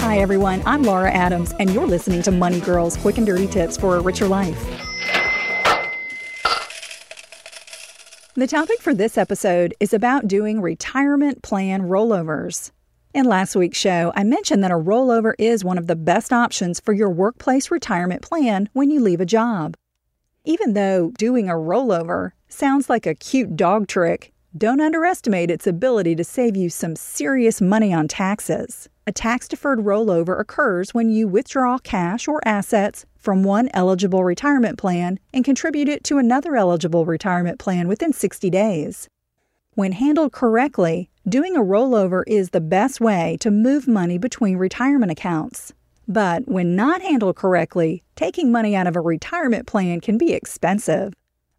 Hi everyone, I'm Laura Adams and you're listening to Money Girls Quick and Dirty Tips for a Richer Life. The topic for this episode is about doing retirement plan rollovers. In last week's show, I mentioned that a rollover is one of the best options for your workplace retirement plan when you leave a job. Even though doing a rollover sounds like a cute dog trick, don't underestimate its ability to save you some serious money on taxes. A tax deferred rollover occurs when you withdraw cash or assets from one eligible retirement plan and contribute it to another eligible retirement plan within 60 days. When handled correctly, doing a rollover is the best way to move money between retirement accounts. But when not handled correctly, taking money out of a retirement plan can be expensive.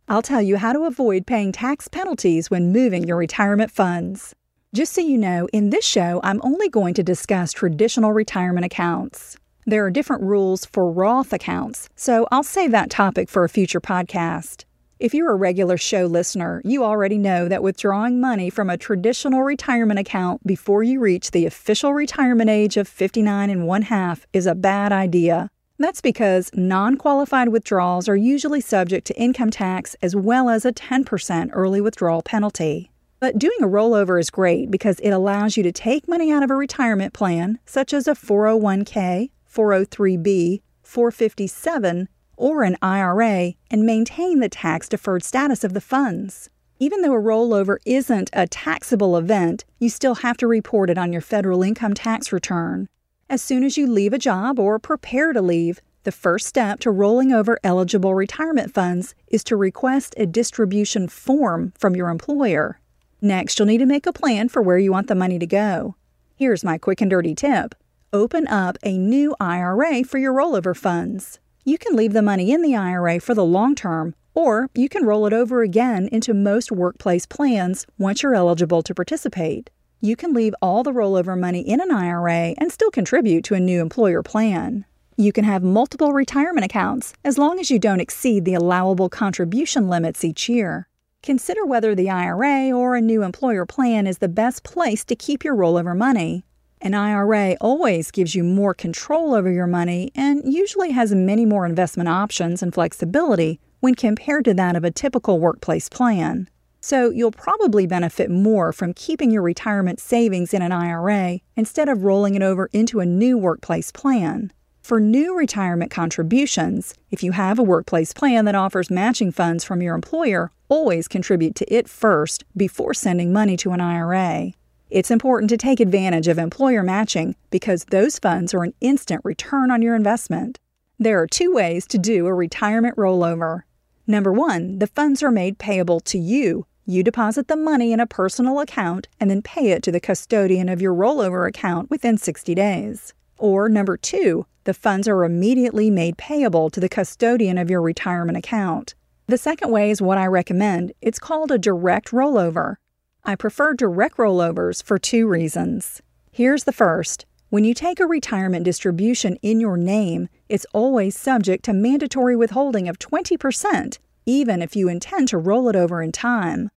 I'll tell you how to avoid paying tax penalties when moving your retirement funds. Just so you know, in this show, I'm only going to discuss traditional retirement accounts. There are different rules for Roth accounts, so I'll save that topic for a future podcast. If you're a regular show listener, you already know that withdrawing money from a traditional retirement account before you reach the official retirement age of 59 and one half is a bad idea. That's because non qualified withdrawals are usually subject to income tax as well as a 10% early withdrawal penalty. But doing a rollover is great because it allows you to take money out of a retirement plan, such as a 401k, 403b, 457, or an IRA and maintain the tax deferred status of the funds. Even though a rollover isn't a taxable event, you still have to report it on your federal income tax return. As soon as you leave a job or prepare to leave, the first step to rolling over eligible retirement funds is to request a distribution form from your employer. Next, you'll need to make a plan for where you want the money to go. Here's my quick and dirty tip open up a new IRA for your rollover funds. You can leave the money in the IRA for the long term, or you can roll it over again into most workplace plans once you're eligible to participate. You can leave all the rollover money in an IRA and still contribute to a new employer plan. You can have multiple retirement accounts as long as you don't exceed the allowable contribution limits each year. Consider whether the IRA or a new employer plan is the best place to keep your rollover money. An IRA always gives you more control over your money and usually has many more investment options and flexibility when compared to that of a typical workplace plan. So you'll probably benefit more from keeping your retirement savings in an IRA instead of rolling it over into a new workplace plan. For new retirement contributions, if you have a workplace plan that offers matching funds from your employer, always contribute to it first before sending money to an IRA. It's important to take advantage of employer matching because those funds are an instant return on your investment. There are two ways to do a retirement rollover. Number one, the funds are made payable to you. You deposit the money in a personal account and then pay it to the custodian of your rollover account within 60 days. Or number two, the funds are immediately made payable to the custodian of your retirement account. The second way is what I recommend. It's called a direct rollover. I prefer direct rollovers for two reasons. Here's the first. When you take a retirement distribution in your name, it's always subject to mandatory withholding of 20%, even if you intend to roll it over in time.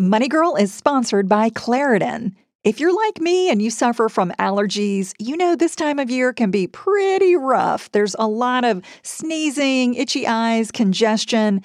Money Girl is sponsored by Claritin. If you're like me and you suffer from allergies, you know this time of year can be pretty rough. There's a lot of sneezing, itchy eyes, congestion,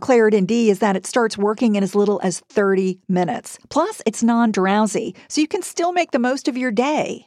Claritin D is that it starts working in as little as 30 minutes. Plus, it's non drowsy, so you can still make the most of your day.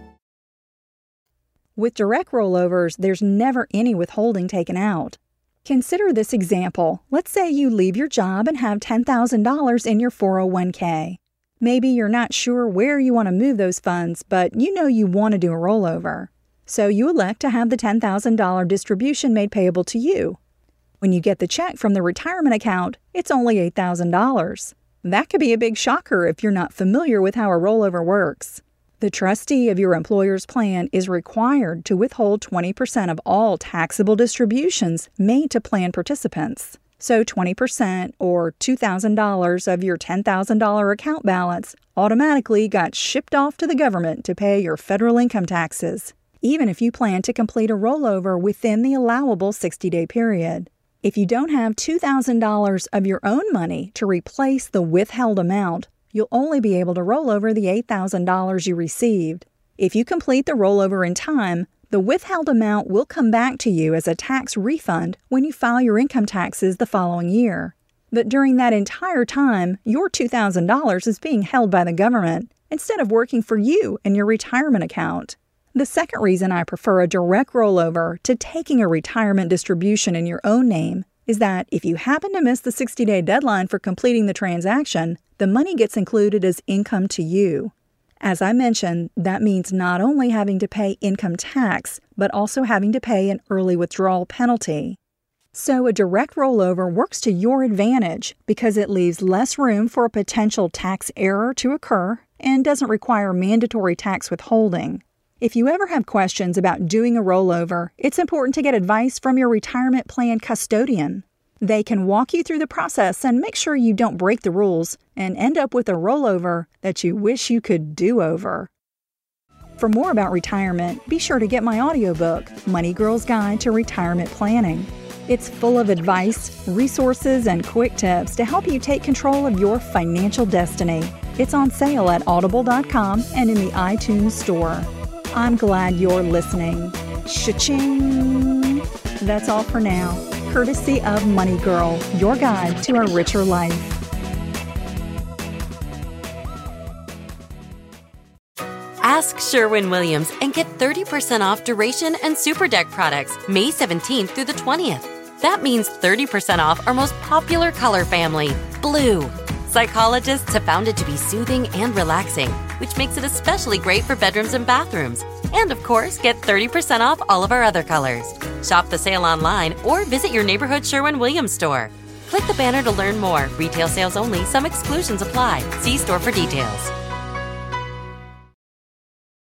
With direct rollovers, there's never any withholding taken out. Consider this example. Let's say you leave your job and have $10,000 in your 401k. Maybe you're not sure where you want to move those funds, but you know you want to do a rollover. So you elect to have the $10,000 distribution made payable to you. When you get the check from the retirement account, it's only $8,000. That could be a big shocker if you're not familiar with how a rollover works. The trustee of your employer's plan is required to withhold 20% of all taxable distributions made to plan participants. So 20% or $2,000 of your $10,000 account balance automatically got shipped off to the government to pay your federal income taxes, even if you plan to complete a rollover within the allowable 60 day period. If you don't have $2,000 of your own money to replace the withheld amount, you'll only be able to roll over the $8,000 you received. If you complete the rollover in time, the withheld amount will come back to you as a tax refund when you file your income taxes the following year. But during that entire time, your $2,000 is being held by the government instead of working for you in your retirement account. The second reason I prefer a direct rollover to taking a retirement distribution in your own name is that if you happen to miss the 60 day deadline for completing the transaction, the money gets included as income to you. As I mentioned, that means not only having to pay income tax, but also having to pay an early withdrawal penalty. So, a direct rollover works to your advantage because it leaves less room for a potential tax error to occur and doesn't require mandatory tax withholding. If you ever have questions about doing a rollover, it's important to get advice from your retirement plan custodian. They can walk you through the process and make sure you don't break the rules and end up with a rollover that you wish you could do over. For more about retirement, be sure to get my audiobook, Money Girl's Guide to Retirement Planning. It's full of advice, resources, and quick tips to help you take control of your financial destiny. It's on sale at audible.com and in the iTunes Store. I'm glad you're listening. Cha-ching! That's all for now courtesy of Money Girl, your guide to a richer life. Ask Sherwin Williams and get 30% off duration and super deck products May 17th through the 20th. That means 30% off our most popular color family, blue. Psychologists have found it to be soothing and relaxing, which makes it especially great for bedrooms and bathrooms. And of course, get 30% off all of our other colors. Shop the sale online or visit your neighborhood Sherwin Williams store. Click the banner to learn more. Retail sales only, some exclusions apply. See store for details.